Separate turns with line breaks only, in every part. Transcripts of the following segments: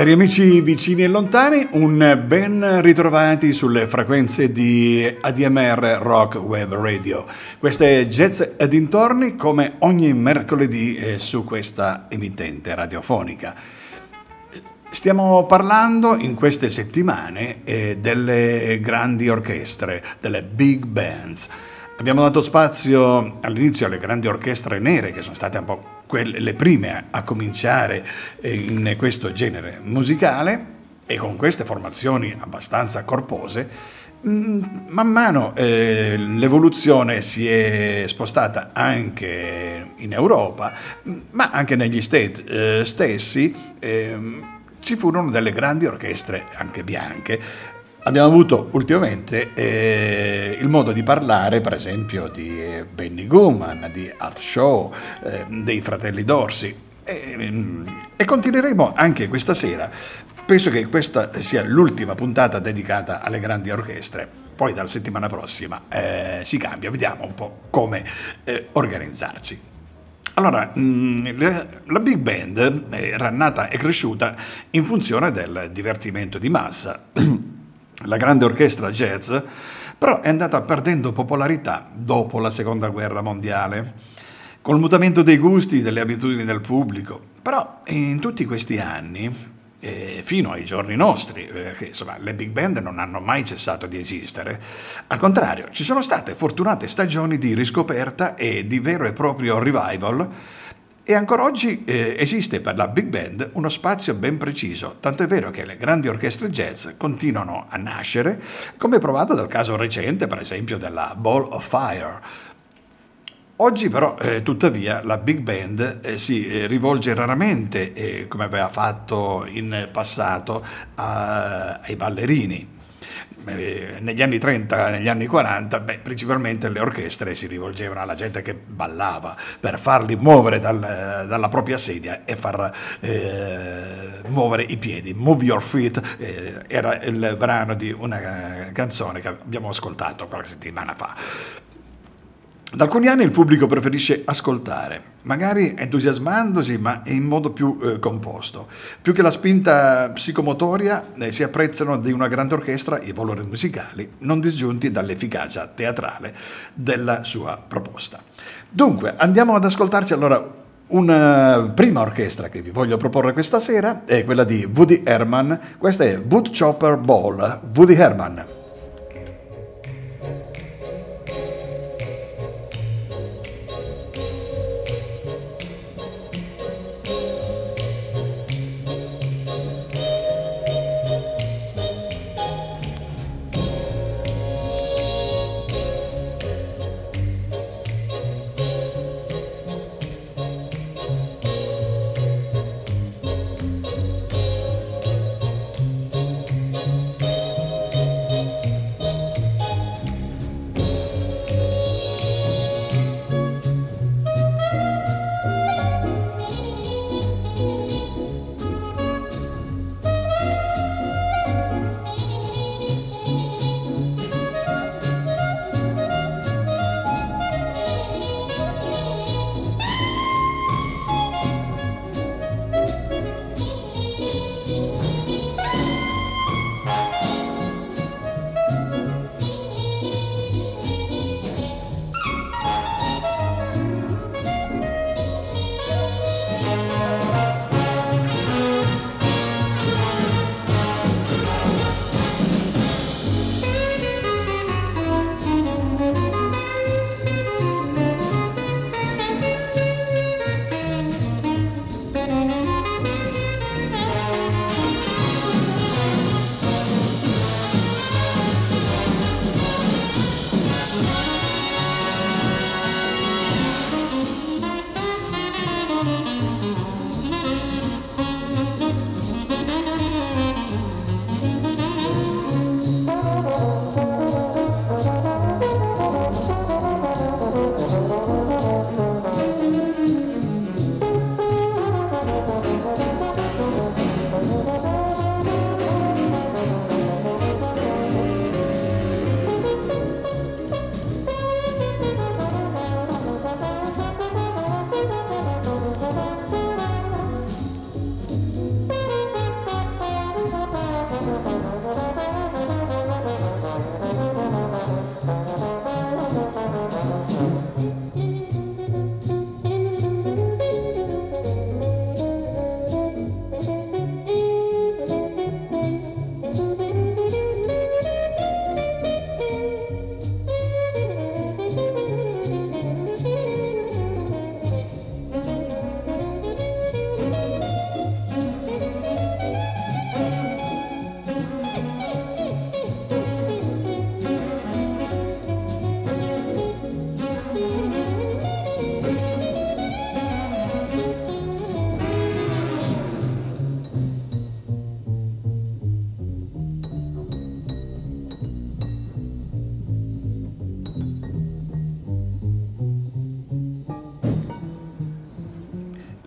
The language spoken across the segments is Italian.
Cari amici vicini e lontani, un ben ritrovati sulle frequenze di ADMR Rock Web Radio. Questa è Jazz e dintorni come ogni mercoledì eh, su questa emittente radiofonica. Stiamo parlando in queste settimane eh, delle grandi orchestre, delle big bands. Abbiamo dato spazio all'inizio alle grandi orchestre nere che sono state un po' quelle, le prime a, cominciare eh, in questo genere musicale e con queste formazioni abbastanza corpose, mm, man mano eh, l'evoluzione si è spostata anche in Europa, ma anche negli Stati eh, stessi eh, ci furono delle grandi orchestre, anche bianche, Abbiamo avuto ultimamente eh, il modo di parlare, per esempio, di eh, Benny Goodman, di Art Shaw, eh, dei fratelli Dorsi e, e continueremo anche questa sera. Penso che questa sia l'ultima puntata dedicata alle grandi orchestre. Poi dalla settimana prossima eh, si cambia, vediamo un po' come eh, organizzarci. Allora, mm, la big band era nata e cresciuta in funzione del divertimento di massa. la grande orchestra jazz, però è andata perdendo popolarità dopo la seconda guerra mondiale, col mutamento dei gusti, delle abitudini del pubblico. Però in tutti questi anni, eh, fino ai giorni nostri, perché insomma le big band non hanno mai cessato di esistere, al contrario, ci sono state fortunate stagioni di riscoperta e di vero e proprio revival e ancora oggi eh, esiste per la big band uno spazio ben preciso, tanto è vero che le grandi orchestre jazz continuano a nascere, come provato dal caso recente, per esempio, della Ball of Fire. Oggi però, eh, tuttavia, la big band eh, si eh, rivolge raramente, eh, come aveva fatto in passato, a, ai ballerini eh, negli anni 30, negli anni 40, beh, principalmente le orchestre si rivolgevano alla gente che ballava per farli muovere dal, dalla propria sedia e far eh, muovere i piedi. Move Your Feet eh, era il brano di una canzone che abbiamo ascoltato qualche settimana fa. Da alcuni anni il pubblico preferisce ascoltare, magari entusiasmandosi ma in modo più eh, composto. Più che la spinta psicomotoria eh, si apprezzano di una grande orchestra i valori musicali, non disgiunti dall'efficacia teatrale della sua proposta. Dunque, andiamo ad ascoltarci allora una prima orchestra che vi voglio proporre questa sera, è quella di Woody Herman, questa è Woodchopper Ball, Woody Herman.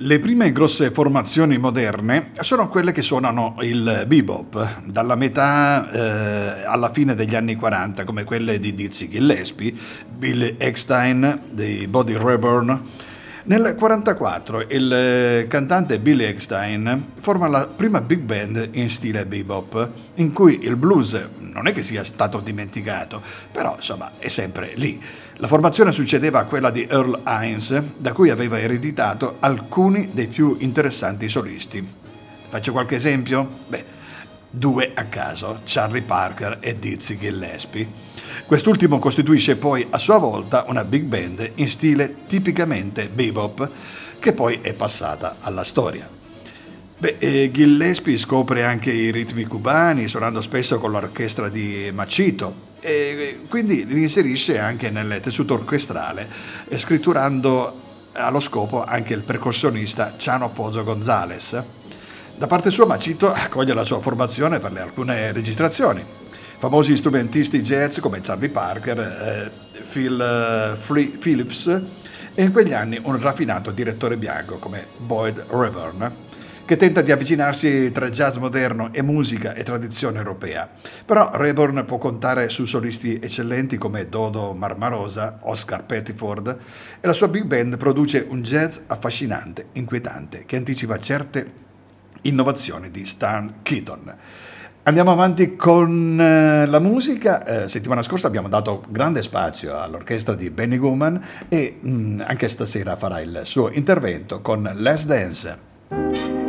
Le prime grosse formazioni moderne sono quelle che suonano il bebop, dalla metà eh, alla fine degli anni 40, come quelle di Dizzy Gillespie, Bill Eckstein, dei Body Reborn. Nel 1944 il cantante Billy Eckstein forma la prima big band in stile bebop, in cui il blues non è che sia stato dimenticato, però insomma è sempre lì. La formazione succedeva a quella di Earl Hines, da cui aveva ereditato alcuni dei più interessanti solisti. Faccio qualche esempio? Beh, due a caso, Charlie Parker e Dizzy Gillespie. Quest'ultimo costituisce poi a sua volta una big band in stile tipicamente bebop, che poi è passata alla storia. Beh, eh, Gillespie scopre anche i ritmi cubani, suonando spesso con l'orchestra di Machito, e quindi li inserisce anche nel tessuto orchestrale, scritturando allo scopo anche il percussionista Ciano Pozo Gonzales. Da parte sua Macito accoglie la sua formazione per alcune registrazioni. Famosi strumentisti jazz come Charlie Parker, eh, Phil eh, Phillips e in quegli anni un raffinato direttore bianco come Boyd Reburn che tenta di avvicinarsi tra jazz moderno e musica e tradizione europea. Però Rayburn può contare su solisti eccellenti come Dodo Marmarosa, Oscar Pettiford e la sua big band produce un jazz affascinante, inquietante, che anticipa certe innovazioni di Stan Keaton. Andiamo avanti con eh, la musica. Eh, settimana scorsa abbiamo dato grande spazio all'orchestra di Benny Goodman e mh, mm, anche stasera farà il suo intervento con Let's Dance.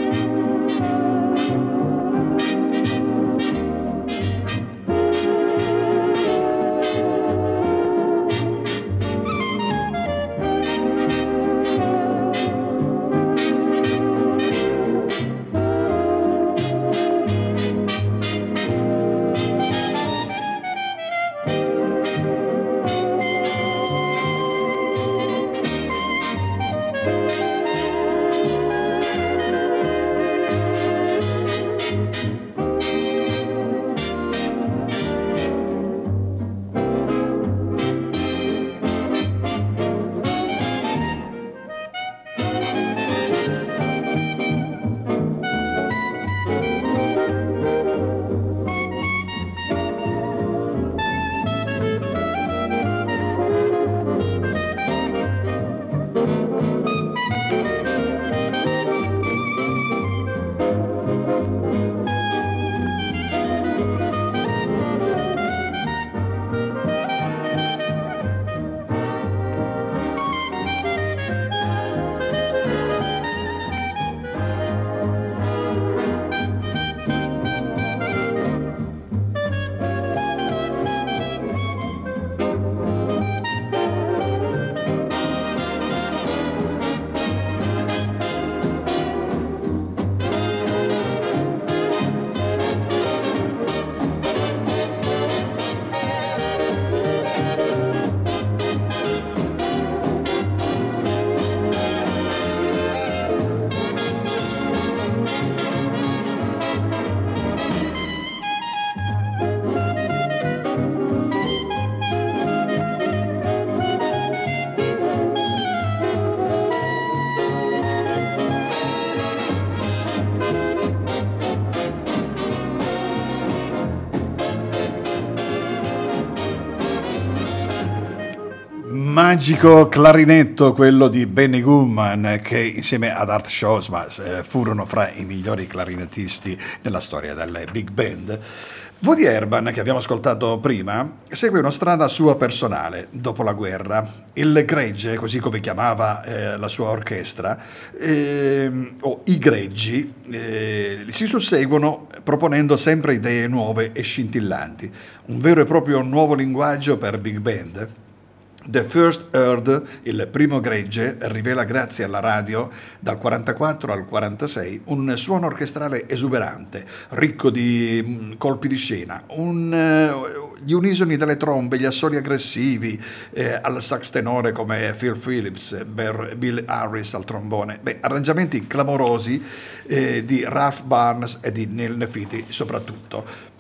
Magico clarinetto, quello di Benny Goodman, che insieme ad Art Shosma eh, furono fra i migliori clarinettisti nella storia delle big band. Woody Herban, che abbiamo ascoltato prima, segue una strada sua personale dopo la guerra. Il gregge, così come chiamava eh, la sua orchestra, eh, o i greggi, eh, si susseguono proponendo sempre idee nuove e scintillanti. Un vero e proprio nuovo linguaggio per big band The First Heard, il primo gregge, rivela grazie alla radio dal 44 al 46 un suono orchestrale esuberante, ricco di mm, colpi di scena, un, uh, gli unisoni delle trombe, gli assoli aggressivi eh, al sax tenore come Phil Phillips, Bill Harris al trombone, Beh, arrangiamenti clamorosi eh, di Ralph Barnes e di Neil Nefiti soprattutto.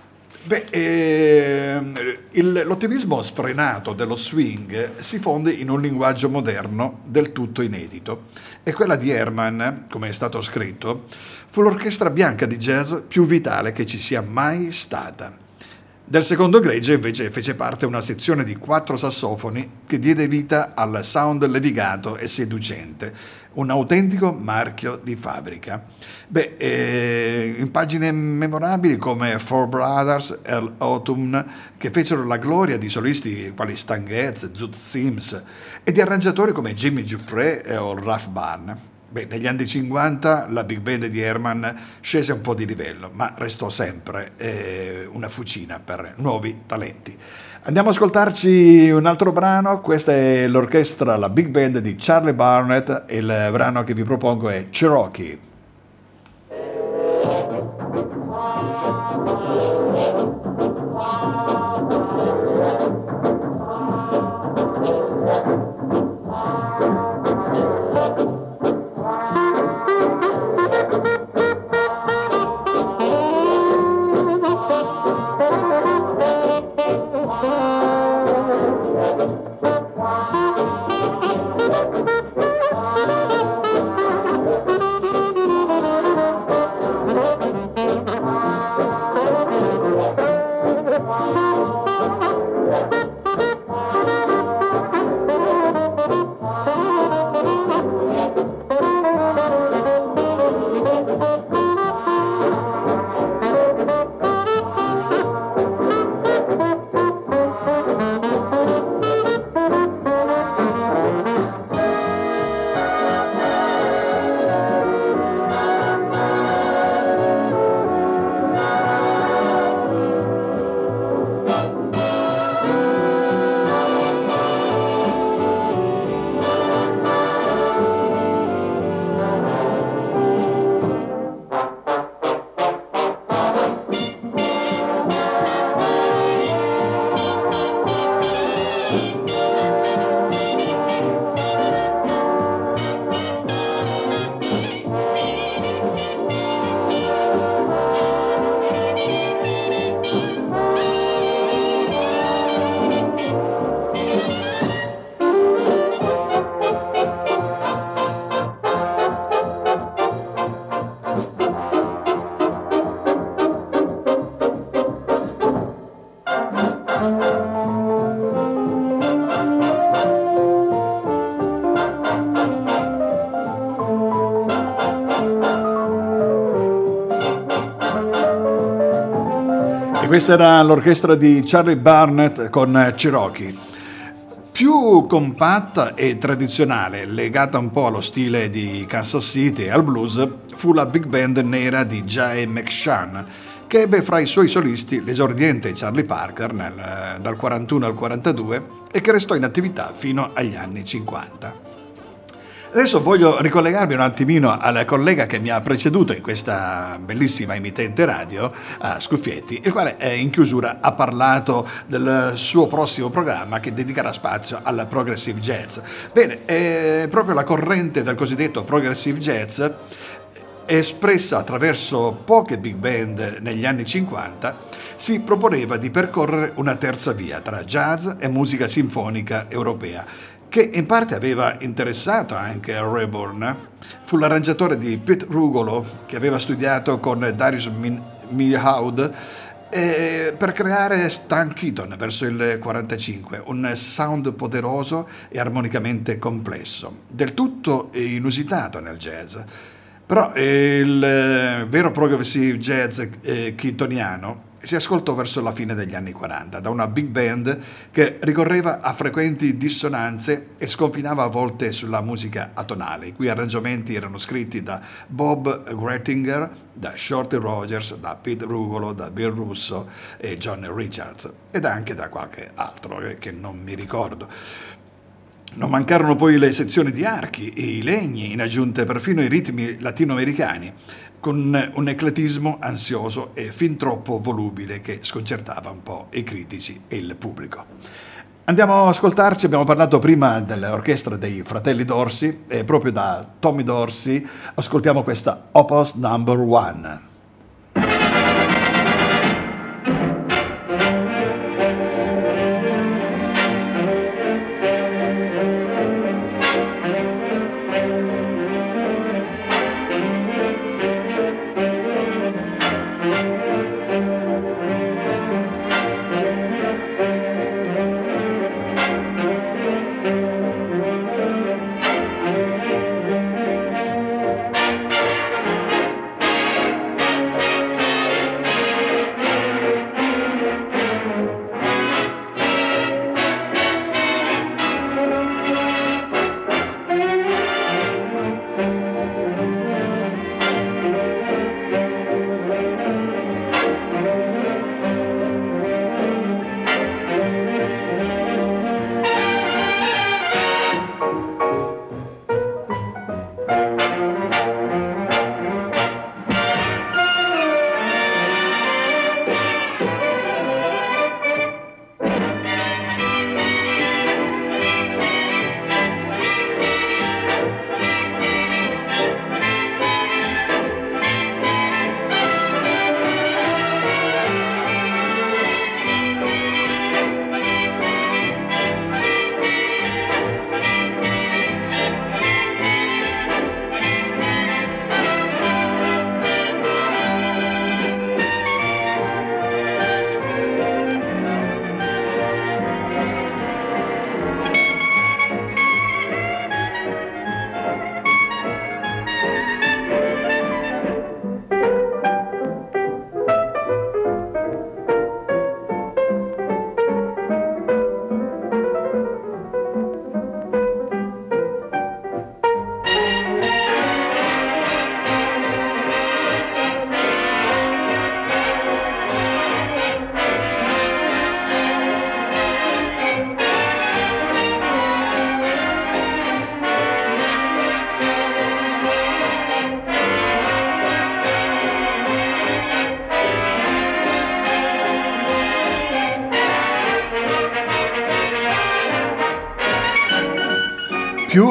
Beh, eh, il, l'ottimismo sfrenato dello swing si fonde in un linguaggio moderno del tutto inedito e quella di Herman, come è stato scritto, fu l'orchestra bianca di jazz più vitale che ci sia mai stata. Del secondo gregge invece fece parte una sezione di quattro sassofoni che diede vita al sound levigato e seducente, un autentico marchio di fabbrica. Beh, eh, in pagine memorabili come Four Brothers e Autumn, che fecero la gloria di solisti quali Stan Getz, Zoot Sims e di arrangiatori come Jimmy Giuffre o Ralph Barn. Beh, negli anni 50 la big band di Herman scese un po' di livello, ma restò sempre eh, una fucina per nuovi talenti. Andiamo ad ascoltarci un altro brano, questa è l'orchestra, la big band di Charlie Barnett e il brano che vi propongo è Cherokee. Questa era l'orchestra di Charlie Barnett con Cherokee. Più compatta e tradizionale, legata un po' allo stile di Kansas City e al blues, fu la big band nera di Jay McShann, che ebbe fra i suoi solisti l'esordiente Charlie Parker nel, dal 41 al 42 e che restò in attività fino agli anni 50. Adesso voglio ricollegarmi un attimino alla collega che mi ha preceduto in questa bellissima emittente radio, a Scuffietti, il quale in chiusura ha parlato del suo prossimo programma che dedicherà spazio al progressive jazz. Bene, proprio la corrente del cosiddetto progressive jazz espressa attraverso poche big band negli anni 50, si proponeva di percorrere una terza via tra jazz e musica sinfonica europea che in parte aveva interessato anche Rayburn, fu l'arrangiatore di Pete Rugolo, che aveva studiato con Darius Milhaud, eh, per creare Stan Keaton verso il 1945, un sound poderoso e armonicamente complesso, del tutto inusitato nel jazz. Però il eh, vero progressive jazz eh, keatoniano si ascoltò verso la fine degli anni 40 da una big band che ricorreva a frequenti dissonanze e sconfinava a volte sulla musica atonale, i cui arrangiamenti erano scritti da Bob Grettinger, da Shorty Rogers, da Pete Rugolo, da Bill Russo e John Richards ed anche da qualche altro eh, che non mi ricordo. Non mancarono poi le sezioni di archi e i legni, in aggiunta perfino i ritmi latinoamericani con un ecletismo ansioso e fin troppo volubile che sconcertava un po' i critici e il pubblico. Andiamo ad ascoltarci, abbiamo parlato prima dell'orchestra dei fratelli Dorsi e proprio da Tommy Dorsi ascoltiamo questa Opus Number One.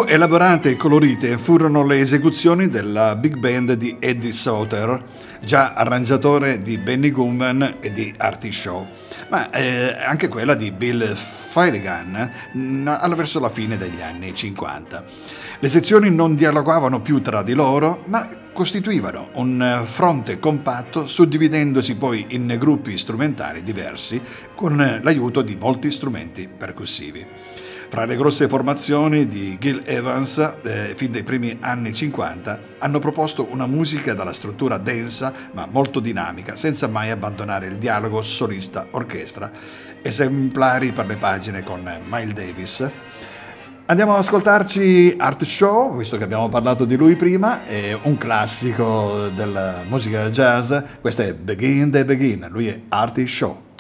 Elaborate e colorite furono le esecuzioni della big band di Eddie Sauter, già arrangiatore di Benny Goodman e di Artie Shaw, ma eh, anche quella di Bill Feiligan mm, verso la fine degli anni 50. Le sezioni non dialogavano più tra di loro, ma costituivano un fronte compatto suddividendosi poi in gruppi strumentali diversi con l'aiuto di molti strumenti percussivi. Fra le grosse formazioni di Gil Evans, eh, fin dai primi anni 50, hanno proposto una musica dalla struttura densa ma molto dinamica, senza mai abbandonare il dialogo solista-orchestra, esemplari per le pagine con Miles Davis. Andiamo ad ascoltarci Art Show, visto che abbiamo parlato di lui prima, è un classico della musica jazz, questo è Begin the Begin, lui è Art Show.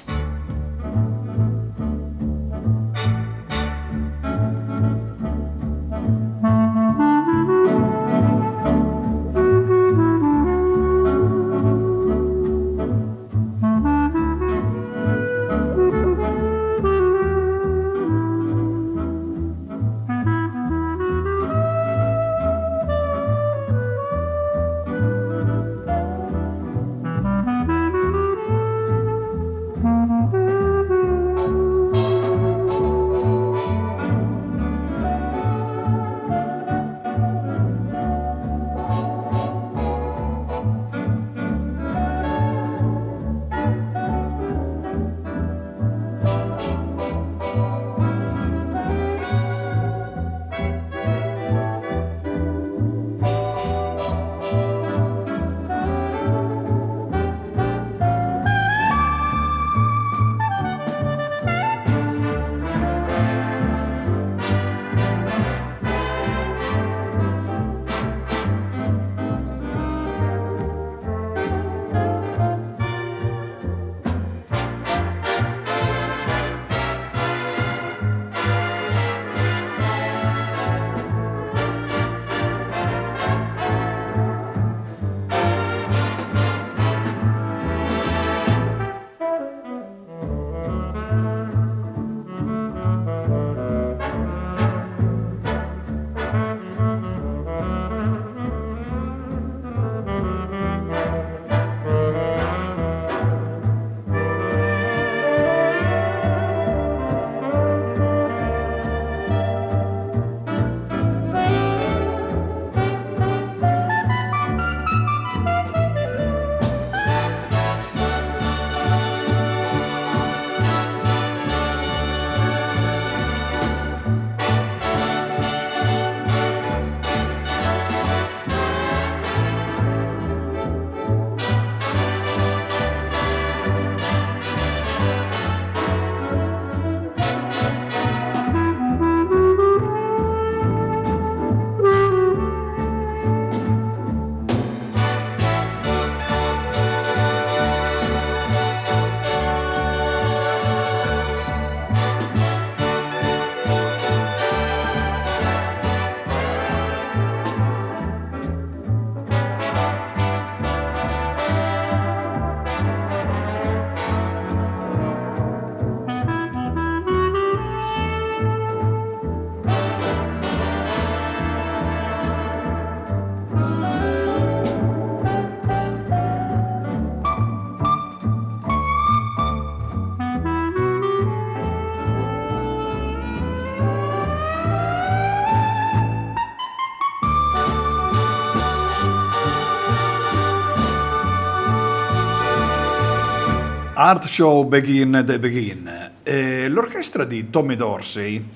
Art Show Begin the Begin. Eh, l'orchestra di Tommy Dorsey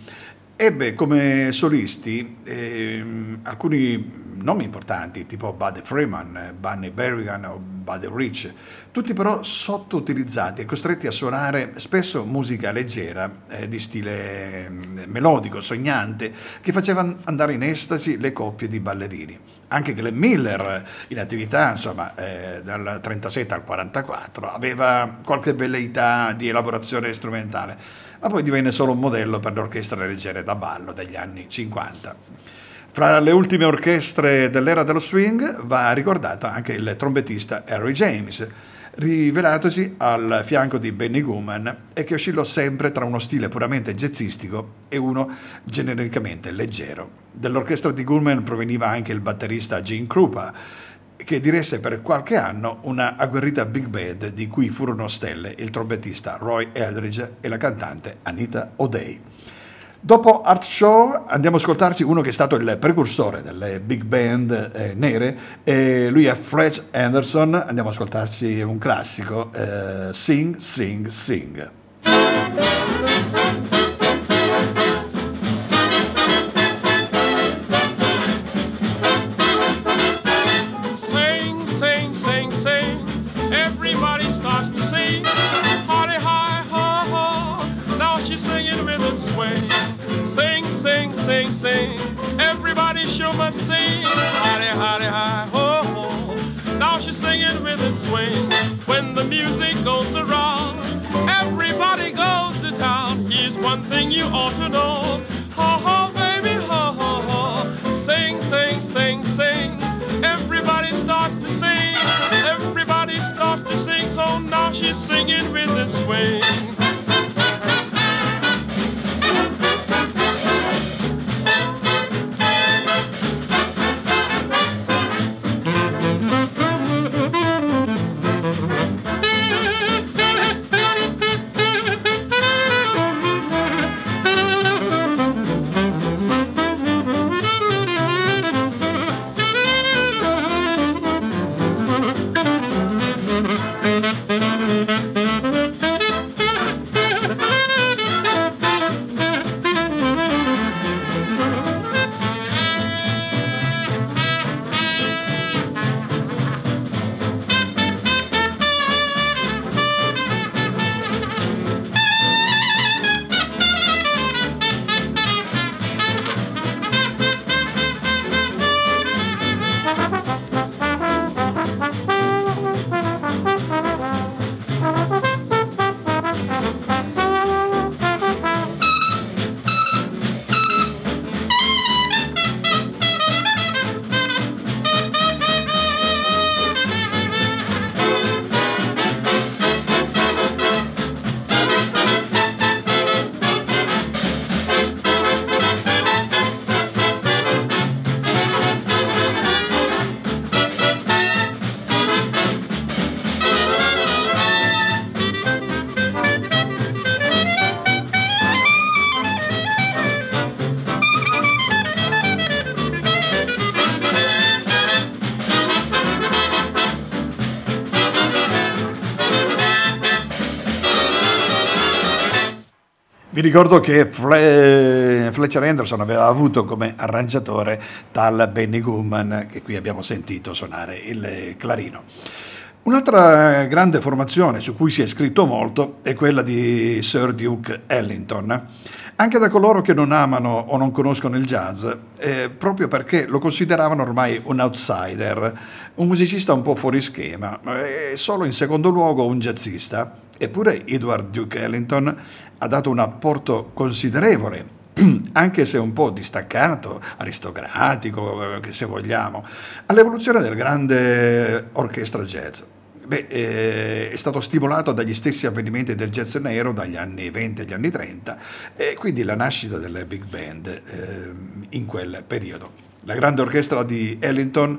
ebbe come solisti eh, alcuni nomi importanti tipo Buddy Freeman, Bunny Berrigan o Buddy Rich, tutti però sottoutilizzati e costretti a suonare spesso musica leggera eh, di stile mm, melodico, sognante, che faceva andare in estasi le coppie di ballerini. Anche Glenn Miller, in attività insomma, eh, dal 37 al 44, aveva qualche velleità di elaborazione strumentale, ma poi divenne solo un modello per le orchestre leggere da ballo degli anni 50. Fra le ultime orchestre dell'era dello swing va ricordato anche il trombettista Harry James, rivelatosi al fianco di Benny Goodman e che oscillò sempre tra uno stile puramente jazzistico e uno genericamente leggero. Dall'orchestra di Goodman proveniva anche il batterista Gene Krupa, che diresse per qualche anno una agguerrita big band di cui furono stelle il trombettista Roy Eldridge e la cantante Anita O'Day. Dopo Art Show andiamo a ascoltarci uno che è stato il precursore delle big band eh, nere, e lui è Fletch Anderson, andiamo a ascoltarci un classico, eh, Sing, Sing, Sing.
when the music goes around. Everybody goes to town. Here's one thing you ought to know. ha ha baby, ha ha ha. Sing, sing, sing, sing. Everybody starts to sing. Everybody starts to sing. So now she's singing with a swing.
Vi ricordo che Fle- Fletcher Anderson aveva avuto come arrangiatore tal Benny Goodman, che qui abbiamo sentito suonare il clarino. Un'altra grande formazione su cui si è scritto molto è quella di Sir Duke Ellington, anche da coloro che non amano o non conoscono il jazz, eh, proprio perché lo consideravano ormai un outsider, un musicista un po' fuori schema, e solo in secondo luogo un jazzista. Eppure Edward Duke Ellington ha dato un apporto considerevole anche se un po' distaccato, aristocratico, eh, che se vogliamo, all'evoluzione del grande orchestra jazz. Beh, eh, è stato stimolato dagli stessi avvenimenti del jazz nero dagli anni 20 agli anni 30 e quindi la nascita delle big band eh, in quel periodo. La grande orchestra di Ellington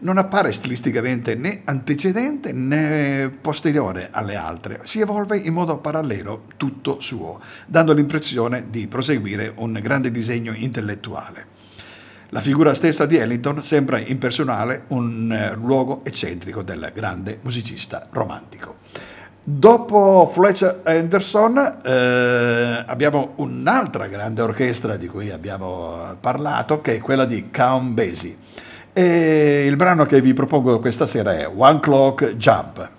non appare stilisticamente né antecedente né posteriore alle altre, si evolve in modo parallelo, tutto suo, dando l'impressione di proseguire un grande disegno intellettuale. La figura stessa di Ellington sembra impersonale un eh, luogo eccentrico del grande musicista romantico. Dopo Fletcher Anderson eh, abbiamo un'altra grande orchestra di cui abbiamo parlato, che è quella di Count Basie. E il brano che vi propongo questa sera è One Clock Jump.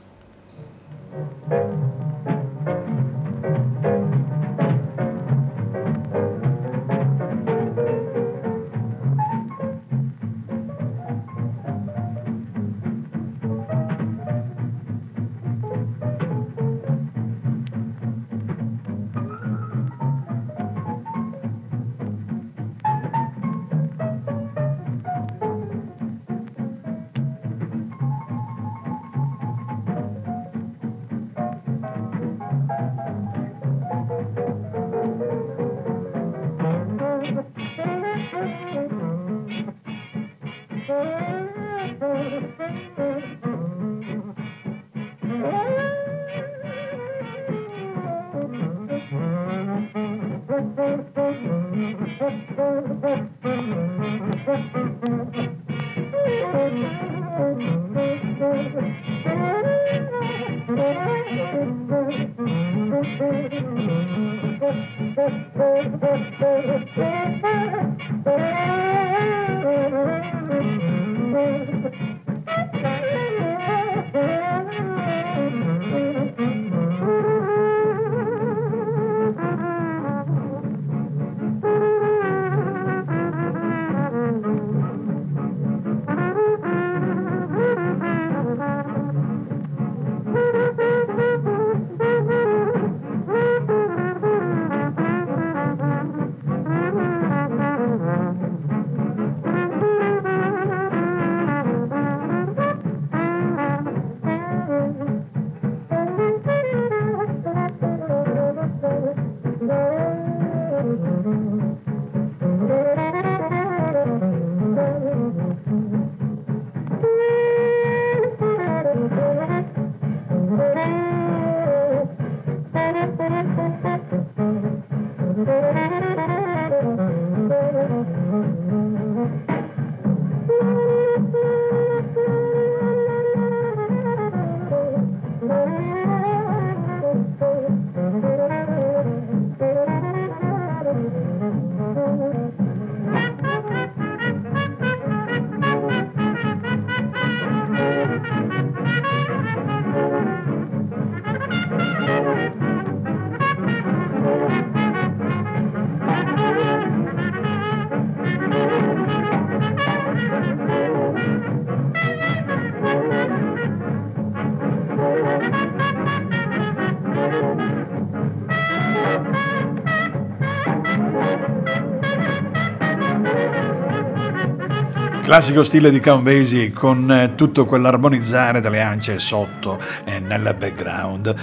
Classico stile di Count Basie con eh, tutto quell'armonizzare delle ance sotto e nel background.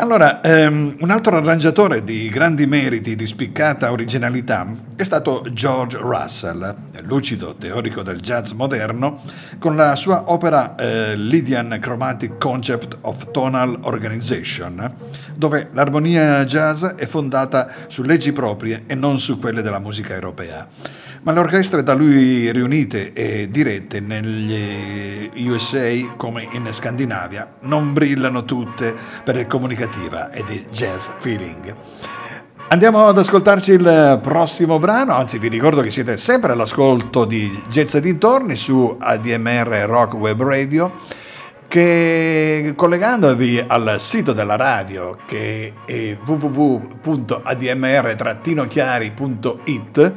Allora, um, un altro arrangiatore di grandi meriti, di spiccata originalità, è stato George Russell, lucido teorico del jazz moderno, con la sua opera uh, Lydian Chromatic Concept of Tonal Organization, dove l'armonia jazz è fondata su leggi proprie e non su quelle della musica europea. Ma le orchestre da lui riunite e dirette negli USA come in Scandinavia non brillano tutte per il comunicativa e di jazz feeling. Andiamo ad ascoltarci il prossimo brano, anzi vi ricordo che siete sempre all'ascolto di Jazz dintorni su ADMR Rock Web Radio che collegandovi al sito della radio che è www.admr-chiari.it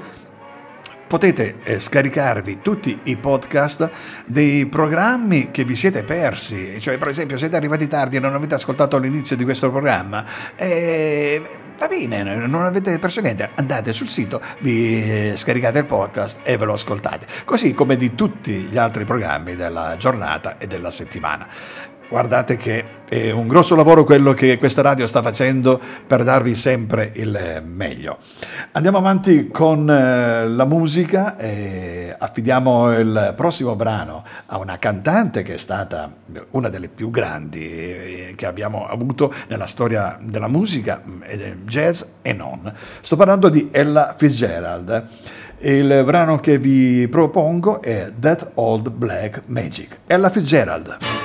potete eh, scaricarvi tutti i podcast dei programmi che vi siete persi, cioè per esempio siete arrivati tardi e non avete ascoltato l'inizio di questo programma, eh, va bene, non avete perso niente, andate sul sito, vi eh, scaricate il podcast e ve lo ascoltate, così come di tutti gli altri programmi della giornata e della settimana. Guardate che è un grosso lavoro quello che questa radio sta facendo per darvi sempre il meglio. Andiamo avanti con eh, la musica e affidiamo il prossimo brano a una cantante che è stata una delle più grandi eh, che abbiamo avuto nella storia della musica, jazz e non. Sto parlando di Ella Fitzgerald. Il brano che vi propongo è That Old Black Magic. Ella Fitzgerald.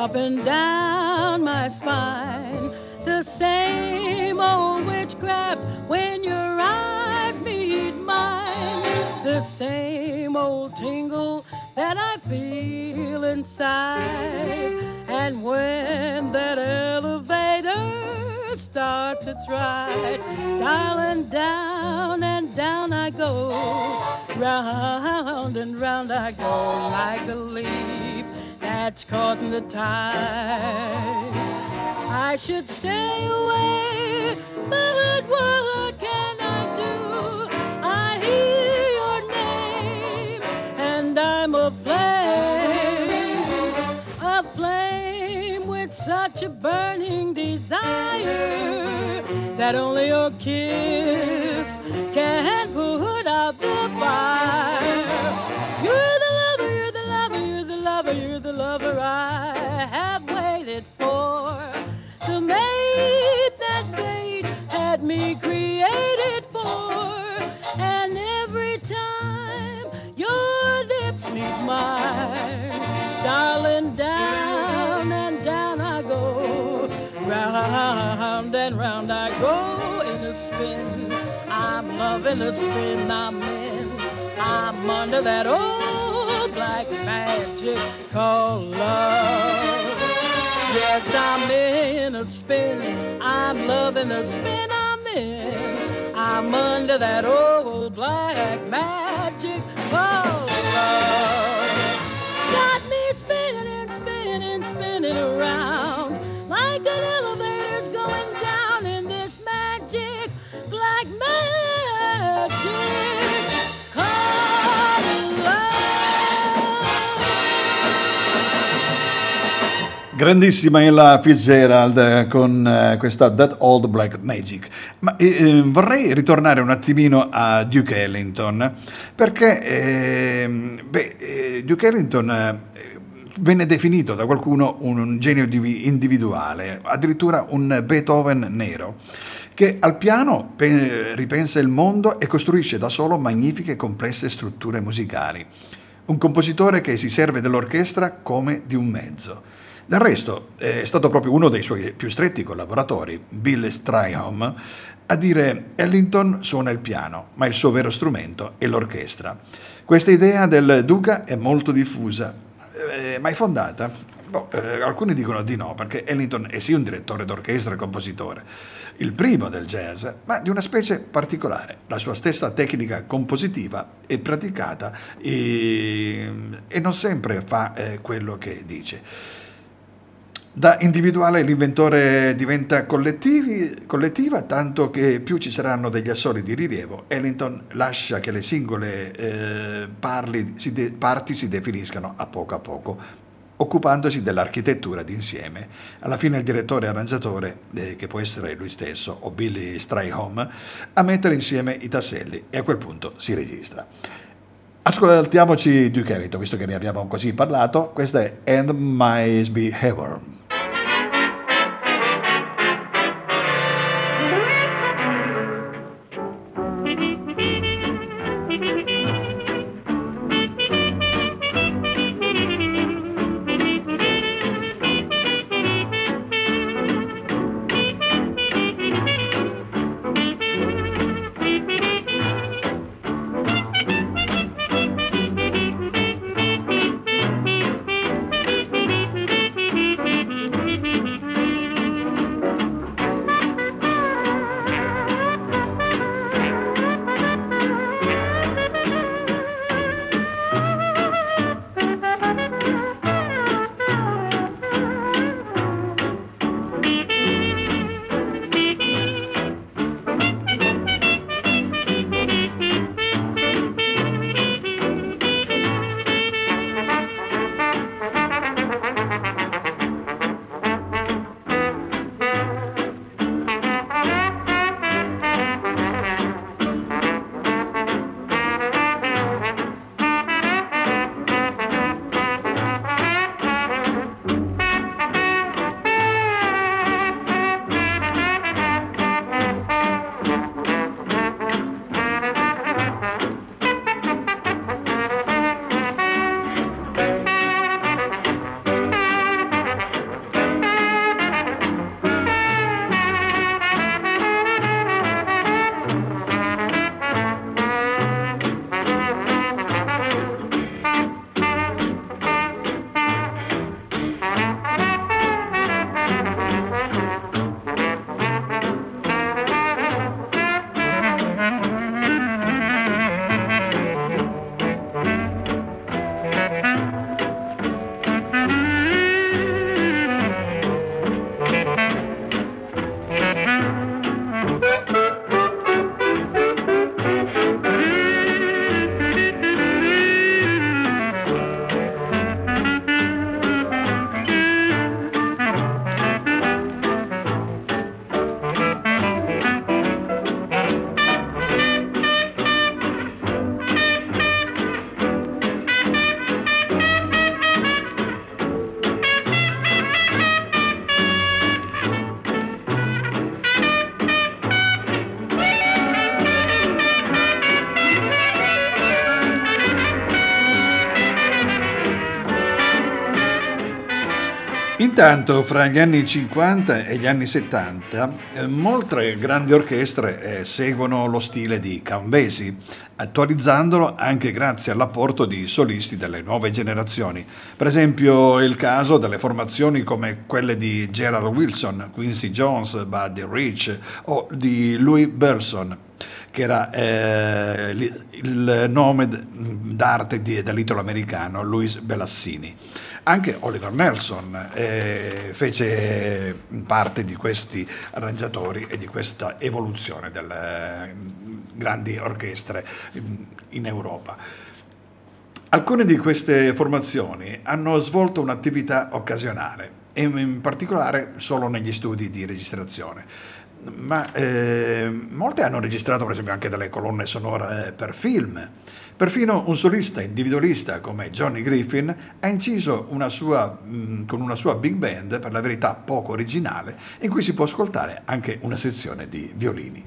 Up and down my spine. The same old witchcraft when your eyes meet mine. The same old tingle that I feel inside. And when that elevator starts its ride, darling, down and down I go, round and round I go like a leaf that's caught in the tide. I should stay away, but what can I do? I hear your name, and I'm aflame, aflame with such a burning desire that only your kiss can put out the fire. You're the lover, you're the lover I have waited for. The mate that fate had me created for. And every time your lips meet mine, darling, down and down I go. Round and round I go in a spin. I'm loving the spin I'm in. I'm under that old black magic called love. Yes, I'm in a spin. I'm loving the spin I'm in. I'm under that old black magic called love. Got me spinning, spinning, spinning around like an elevator's going down in this magic black magic
Grandissima Ella Fitzgerald con eh, questa That Old Black Magic. Ma eh, eh, vorrei ritornare un attimino a Duke Ellington, perché ehm, beh, eh, Duke Ellington eh, venne definito da qualcuno un, genio divi- individuale, addirittura un Beethoven nero che al piano pe- ripensa il mondo e costruisce da solo magnifiche e complesse strutture musicali. Un compositore che si serve dell'orchestra come di un mezzo. Del resto è stato proprio uno dei suoi più stretti collaboratori, Bill Strayhom, a dire Ellington suona il piano, ma il suo vero strumento è l'orchestra. Questa idea del Duca è molto diffusa, eh, ma è fondata? Boh, eh, alcuni dicono di no, perché Ellington è sì un direttore d'orchestra e compositore, il primo del jazz, ma di una specie particolare. La sua stessa tecnica compositiva è praticata e, e non sempre fa eh, quello che dice. Da individuale l'inventore diventa collettiva, tanto che più ci saranno degli assoli di rilievo, Ellington lascia che le singole eh, parli- si de- parti si definiscano a poco a poco, occupandosi dell'architettura d'insieme. Alla fine il direttore arrangiatore, eh, che può essere lui stesso o Billy Strayhom, a mettere insieme i tasselli e a quel punto si registra. Ascoltiamoci Duke Ellington, visto che ne abbiamo così parlato. Questa è And My Behavior. Intanto, fra gli anni 50 e gli anni 70, eh, molte grandi orchestre eh, seguono lo stile di Basie, attualizzandolo anche grazie all'apporto di solisti delle nuove generazioni. Per esempio il caso delle formazioni come quelle di Gerald Wilson, Quincy Jones, Buddy Rich o di Louis Burson che era eh, il nome d'arte dell'italo-americano Louis Belassini. Anche Oliver Nelson eh, fece parte di questi arrangiatori e di questa evoluzione delle grandi orchestre in Europa. Alcune di queste formazioni hanno svolto un'attività occasionale in particolare solo negli studi di registrazione ma eh, molte hanno registrato per esempio anche delle colonne sonore per film. Perfino un solista individualista come Johnny Griffin ha inciso una sua, mh, mm, con una sua big band, per la verità poco originale, in cui si può ascoltare anche una sezione di violini.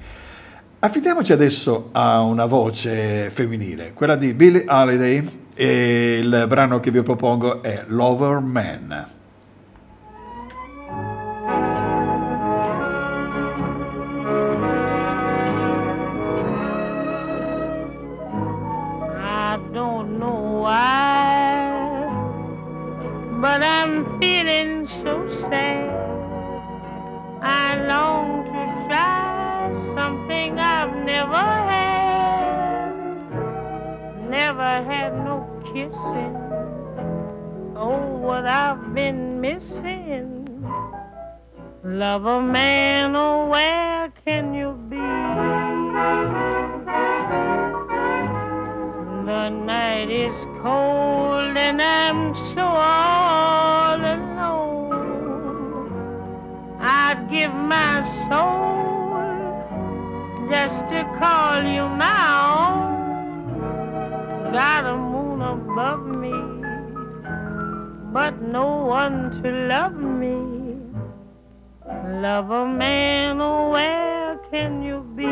Affidiamoci adesso a una voce femminile, quella di Billie Holiday, e il brano che vi propongo è Lover Man.
But I'm feeling so sad. I long to try something I've never had. Never had no kissing. Oh, what I've been missing. Love a man, oh, where can you be? The night is cold and I'm so all alone. I'd give my soul just to call you my own. Got a moon above me, but no one to love me. Love a man, oh, where can you be?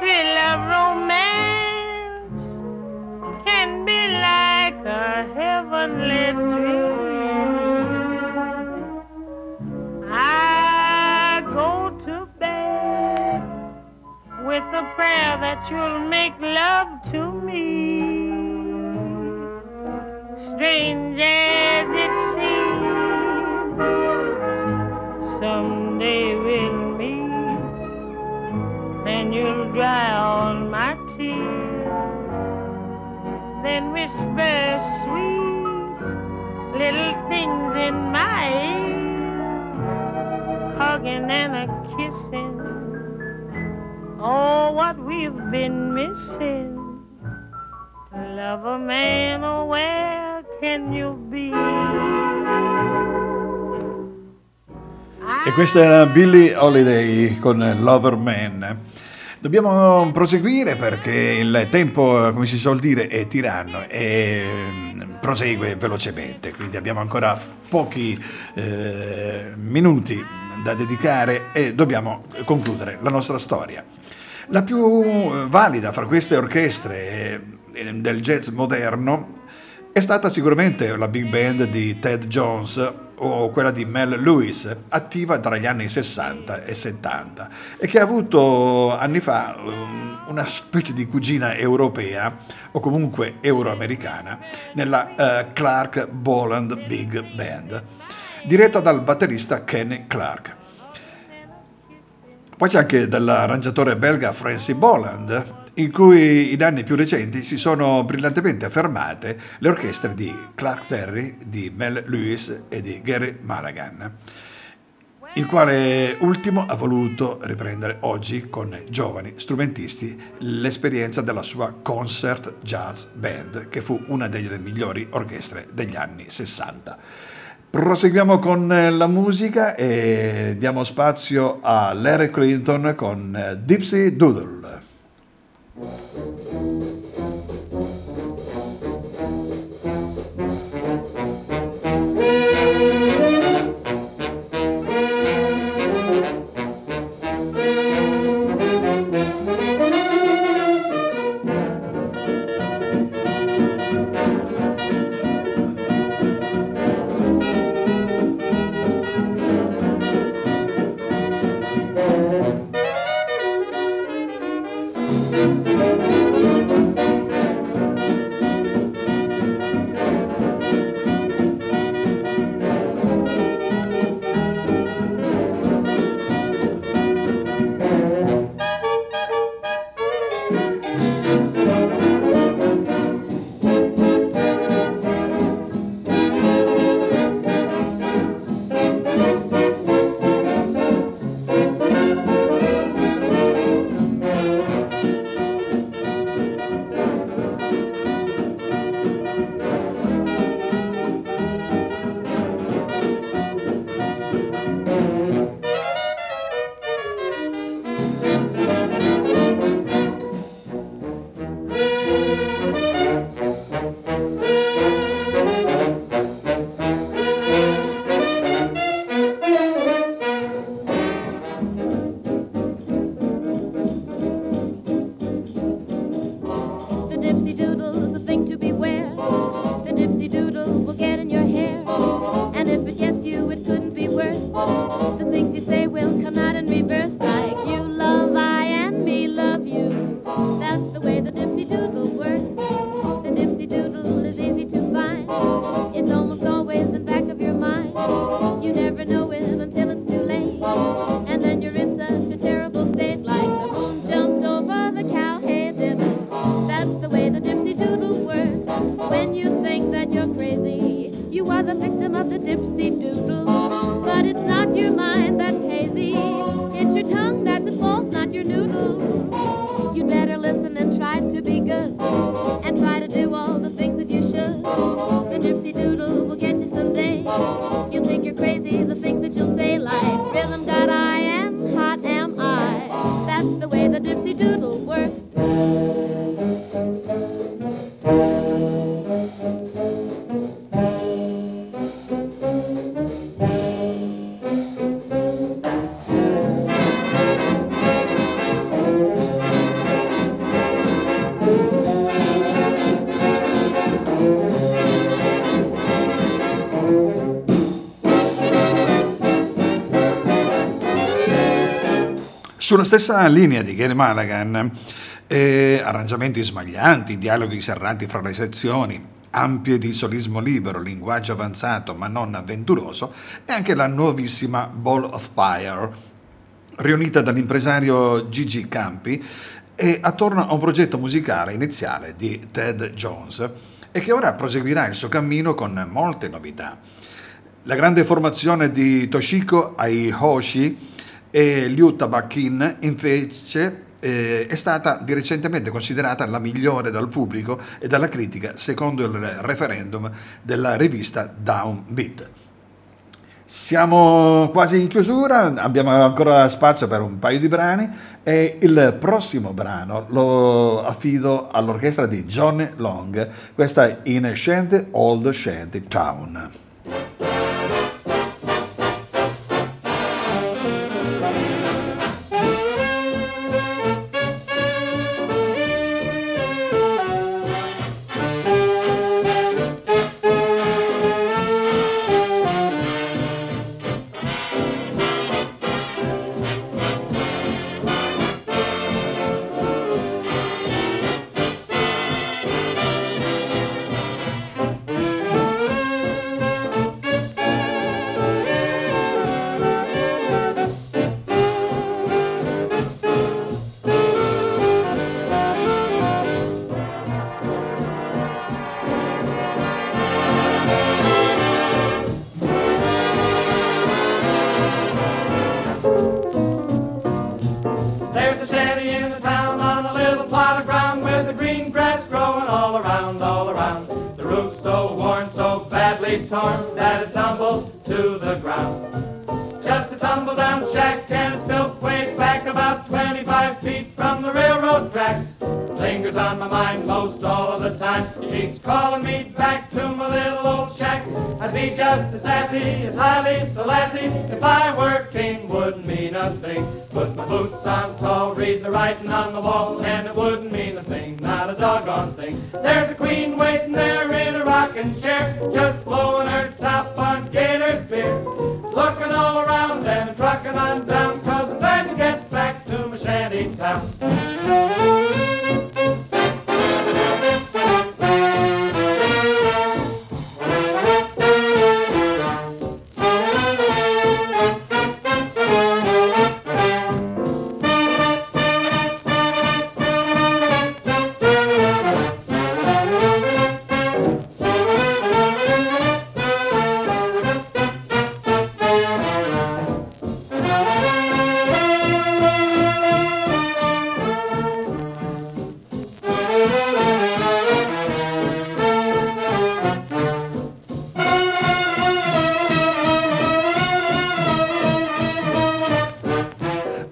Thrill of romance can be like a heavenly dream. I go to bed with a prayer that you'll make love to me. Strange you'll dry all my tears. Then whisper sweet little things in my ear, hugging and a kissing. Oh, what we've been missing. Love a man, oh, where can you be?
E questa era Billie Holiday con Lover Man. Dobbiamo proseguire perché il tempo, come si suol dire, è tiranno e mm, prosegue velocemente, quindi abbiamo ancora pochi eh, minuti da dedicare e dobbiamo concludere la nostra storia. La più valida fra queste orchestre eh, del jazz moderno è stata sicuramente la big band di Ted Jones o quella di Mel Lewis, attiva tra gli anni 60 e 70 e che ha avuto anni fa um, una specie di cugina europea o comunque euroamericana nella uh, Clark Boland Big Band, diretta dal batterista Kenny Clark. Poi c'è anche dell'arrangiatore belga Francie Boland, in cui in anni più recenti si sono brillantemente affermate le orchestre di Clark Terry, di Mel Lewis e di Gary Mulligan, il quale ultimo ha voluto riprendere oggi con giovani strumentisti l'esperienza della sua Concert Jazz Band, che fu una delle migliori orchestre degli anni 60. Proseguiamo con la musica e diamo spazio a Larry Clinton con Dipsy Doodle. Wow. Sulla stessa linea di Gary Mulligan, eh, arrangiamenti smaglianti, dialoghi serrati fra le sezioni, ampie di solismo libero, linguaggio avanzato ma non avventuroso, e anche la nuovissima Ball of Fire, riunita dall'impresario Gigi Campi e attorno a un progetto musicale iniziale di Ted Jones e che ora proseguirà il suo cammino con molte novità. La grande formazione di Toshiko Aihoshi e Liu Tabakin invece eh, è stata di recentemente considerata la migliore dal pubblico e dalla critica secondo il referendum della rivista Downbeat. Siamo quasi in chiusura, abbiamo ancora spazio per un paio di brani e il prossimo brano lo affido all'orchestra di Johnny Long, questa è In Shanty Old Shanty Town.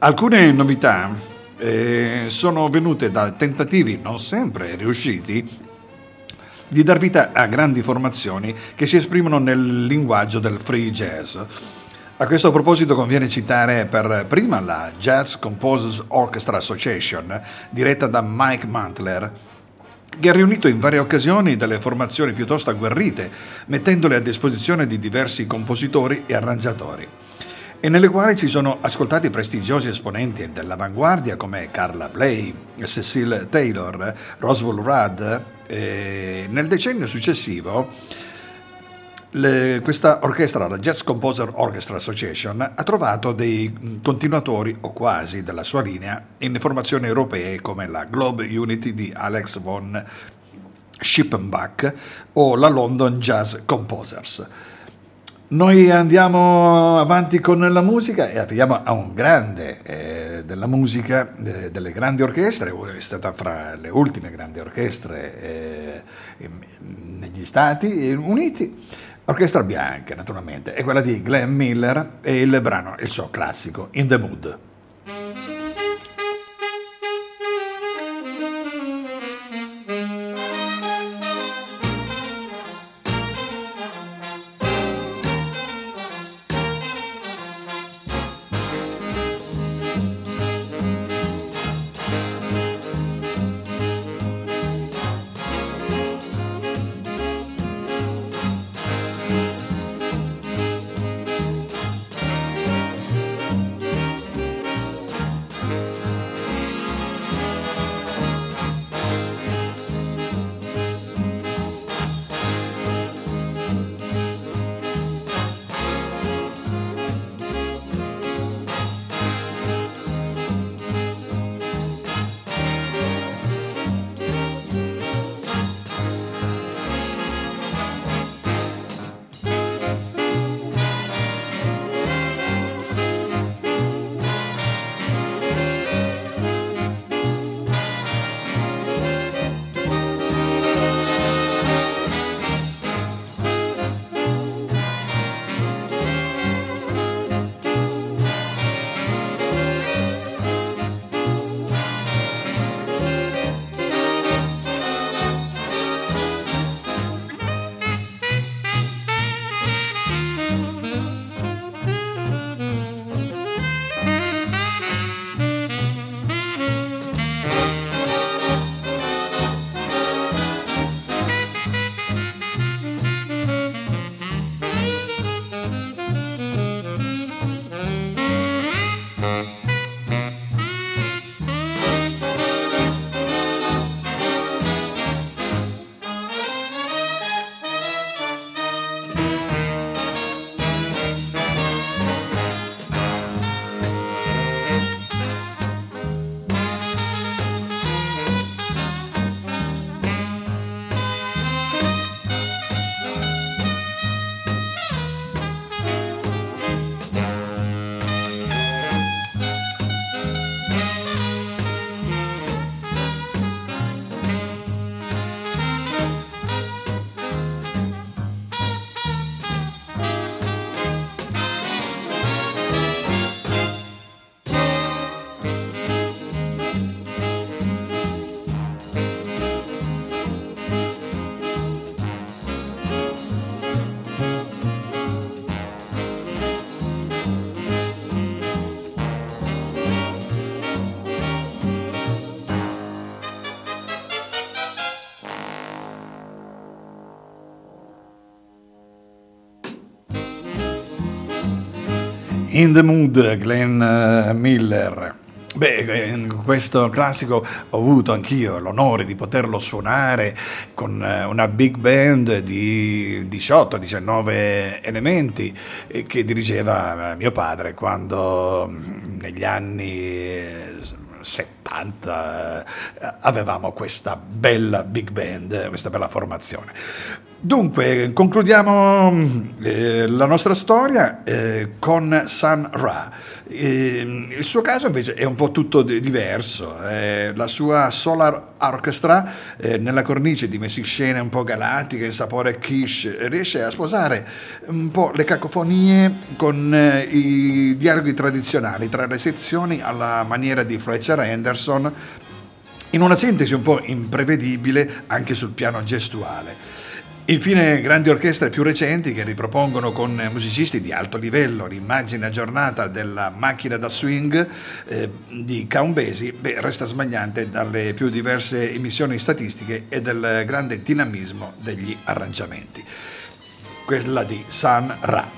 Alcune novità eh, sono venute da tentativi non sempre riusciti di dar vita a grandi formazioni che si esprimono nel linguaggio del free jazz. A questo proposito conviene citare per prima la Jazz Composers Orchestra Association, diretta da Mike Mantler, che ha riunito in varie occasioni delle formazioni piuttosto agguerrite, mettendole a disposizione di diversi compositori e arrangiatori, e nelle quali ci sono ascoltati prestigiosi esponenti dell'avanguardia come Carla Bley, Cecil Taylor, Roswell Rudd. Nel decennio successivo le, questa orchestra, la Jazz Composer Orchestra Association, ha trovato dei continuatori o quasi della sua linea in formazioni europee come la Globe Unity di Alex von Schippenbach o la London Jazz Composers. Noi andiamo avanti con la musica e arriviamo a un grande eh, della musica, eh, delle grandi orchestre, è stata fra le ultime grandi orchestre eh, negli Stati Uniti Orchestra bianca, naturalmente, è quella di Glenn Miller e il brano, il suo classico, In the Mood. In the Mood, Glenn eh, Miller. Beh, in questo classico ho avuto anch'io l'onore di poterlo suonare con eh, una big band di 18-19 elementi che dirigeva mio padre quando mm, negli anni 70 eh, avevamo questa bella big band, questa bella formazione. Dunque, concludiamo eh, la nostra storia eh, con Sun Ra. Eh, il suo caso invece è un po' tutto diverso. Eh, la sua Solar Orchestra, eh, nella cornice di messiscene un po' galattiche, in sapore quiche, riesce a sposare un po' le cacofonie con eh, i dialoghi tradizionali tra le sezioni alla maniera di Fletcher Henderson, in una sintesi un po' imprevedibile anche sul piano gestuale. Infine grandi orchestre più recenti che ripropongono con musicisti di alto livello l'immagine aggiornata della macchina da swing eh, di Count Basie, beh, resta smagliante dalle più diverse emissioni statistiche e del grande dinamismo degli arrangiamenti. Quella di San Ra.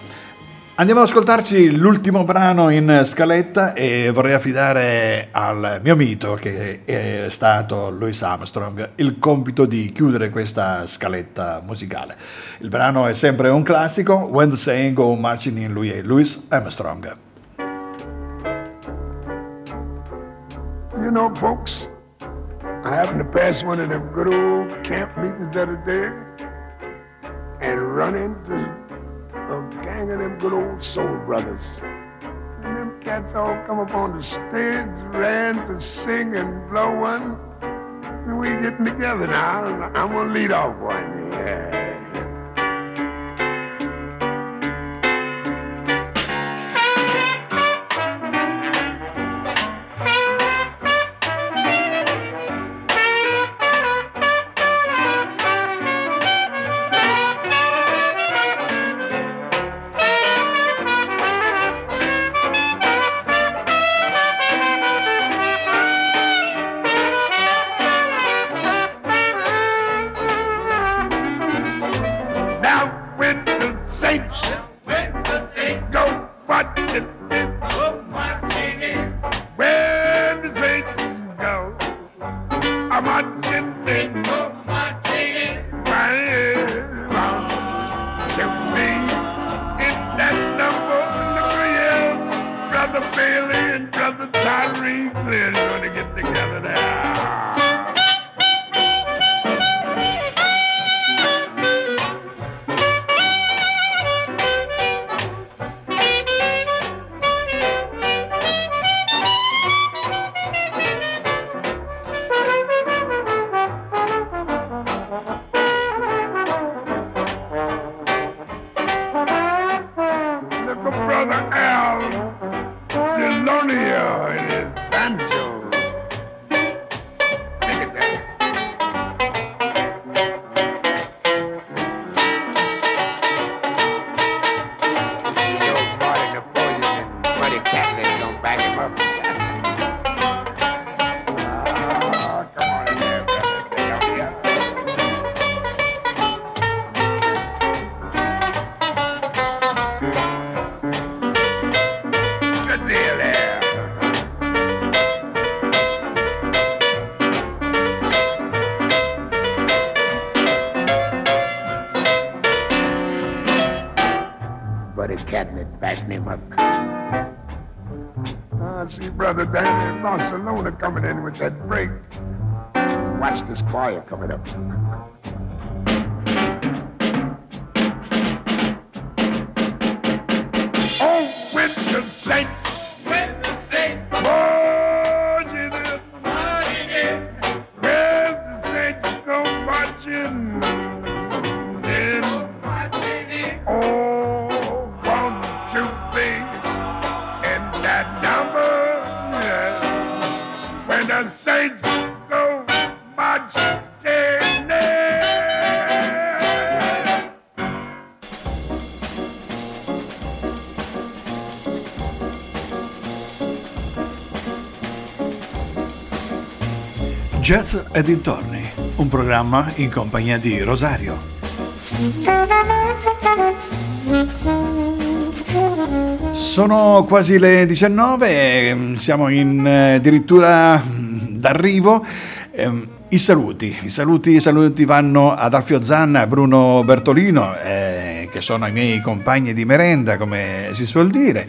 Andiamo ad ascoltarci l'ultimo brano in scaletta e vorrei affidare al mio mito, che è stato Louis Armstrong, il compito di chiudere questa scaletta musicale. Il brano è sempre un classico, When the Saying Go Marching in Lui e Louis Armstrong.
You know, folks, I happened to pass one of them good old camp meetings the other day and run into a gang of them good old soul brothers. And them cats all come up on the stage, ran to sing and blow one. And we getting together now. I'm gonna lead off one. Yeah. Morgan said, Briggs, watch this choir coming up.
E dintorni, un programma in compagnia di Rosario. Sono quasi le 19, siamo in, eh, addirittura d'arrivo. Ehm, I saluti, i saluti, i saluti vanno ad Alfio Zanna, Bruno Bertolino, eh, che sono i miei compagni di merenda, come si suol dire.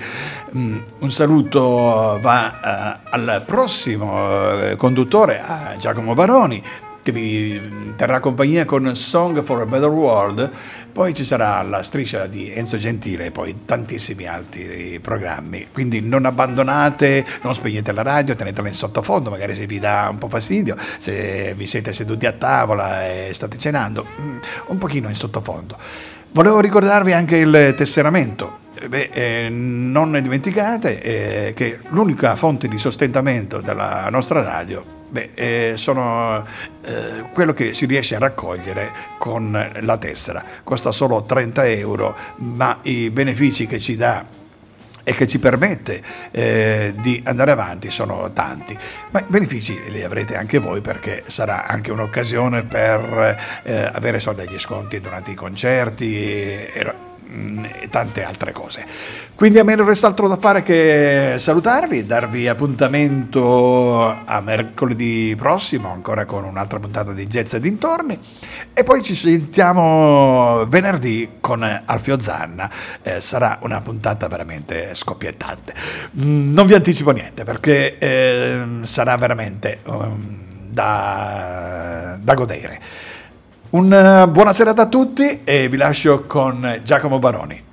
Mm, un saluto va uh, al prossimo uh, conduttore, a Giacomo Baroni, che vi terrà compagnia con Song for a Better World. Poi ci sarà la striscia di Enzo Gentile e poi tantissimi altri programmi. Quindi non abbandonate, non spegnete la radio, tenetela in sottofondo, magari se vi dà un po' fastidio, se vi siete seduti a tavola e state cenando, mm, un pochino in sottofondo. Volevo ricordarvi anche il tesseramento eh, beh, eh, non dimenticate eh, che l'unica fonte di sostentamento della nostra radio beh, eh, sono eh, quello che si riesce a raccogliere con la tessera. Costa solo 30 euro, ma i benefici che ci dà e che ci permette eh, di andare avanti sono tanti, ma i benefici li avrete anche voi perché sarà anche un'occasione per eh, avere soldi agli sconti durante i concerti e, mm, e tante altre cose. Quindi a me non resta altro da fare che salutarvi, darvi appuntamento a mercoledì prossimo ancora con un'altra puntata di Jazz e dintorni e poi ci sentiamo venerdì con Alfio Zanna, eh, sarà una puntata veramente scoppiettante. Mm, non vi anticipo niente perché eh, sarà veramente um, da, da godere. Una buona serata a tutti e vi lascio con Giacomo Baroni.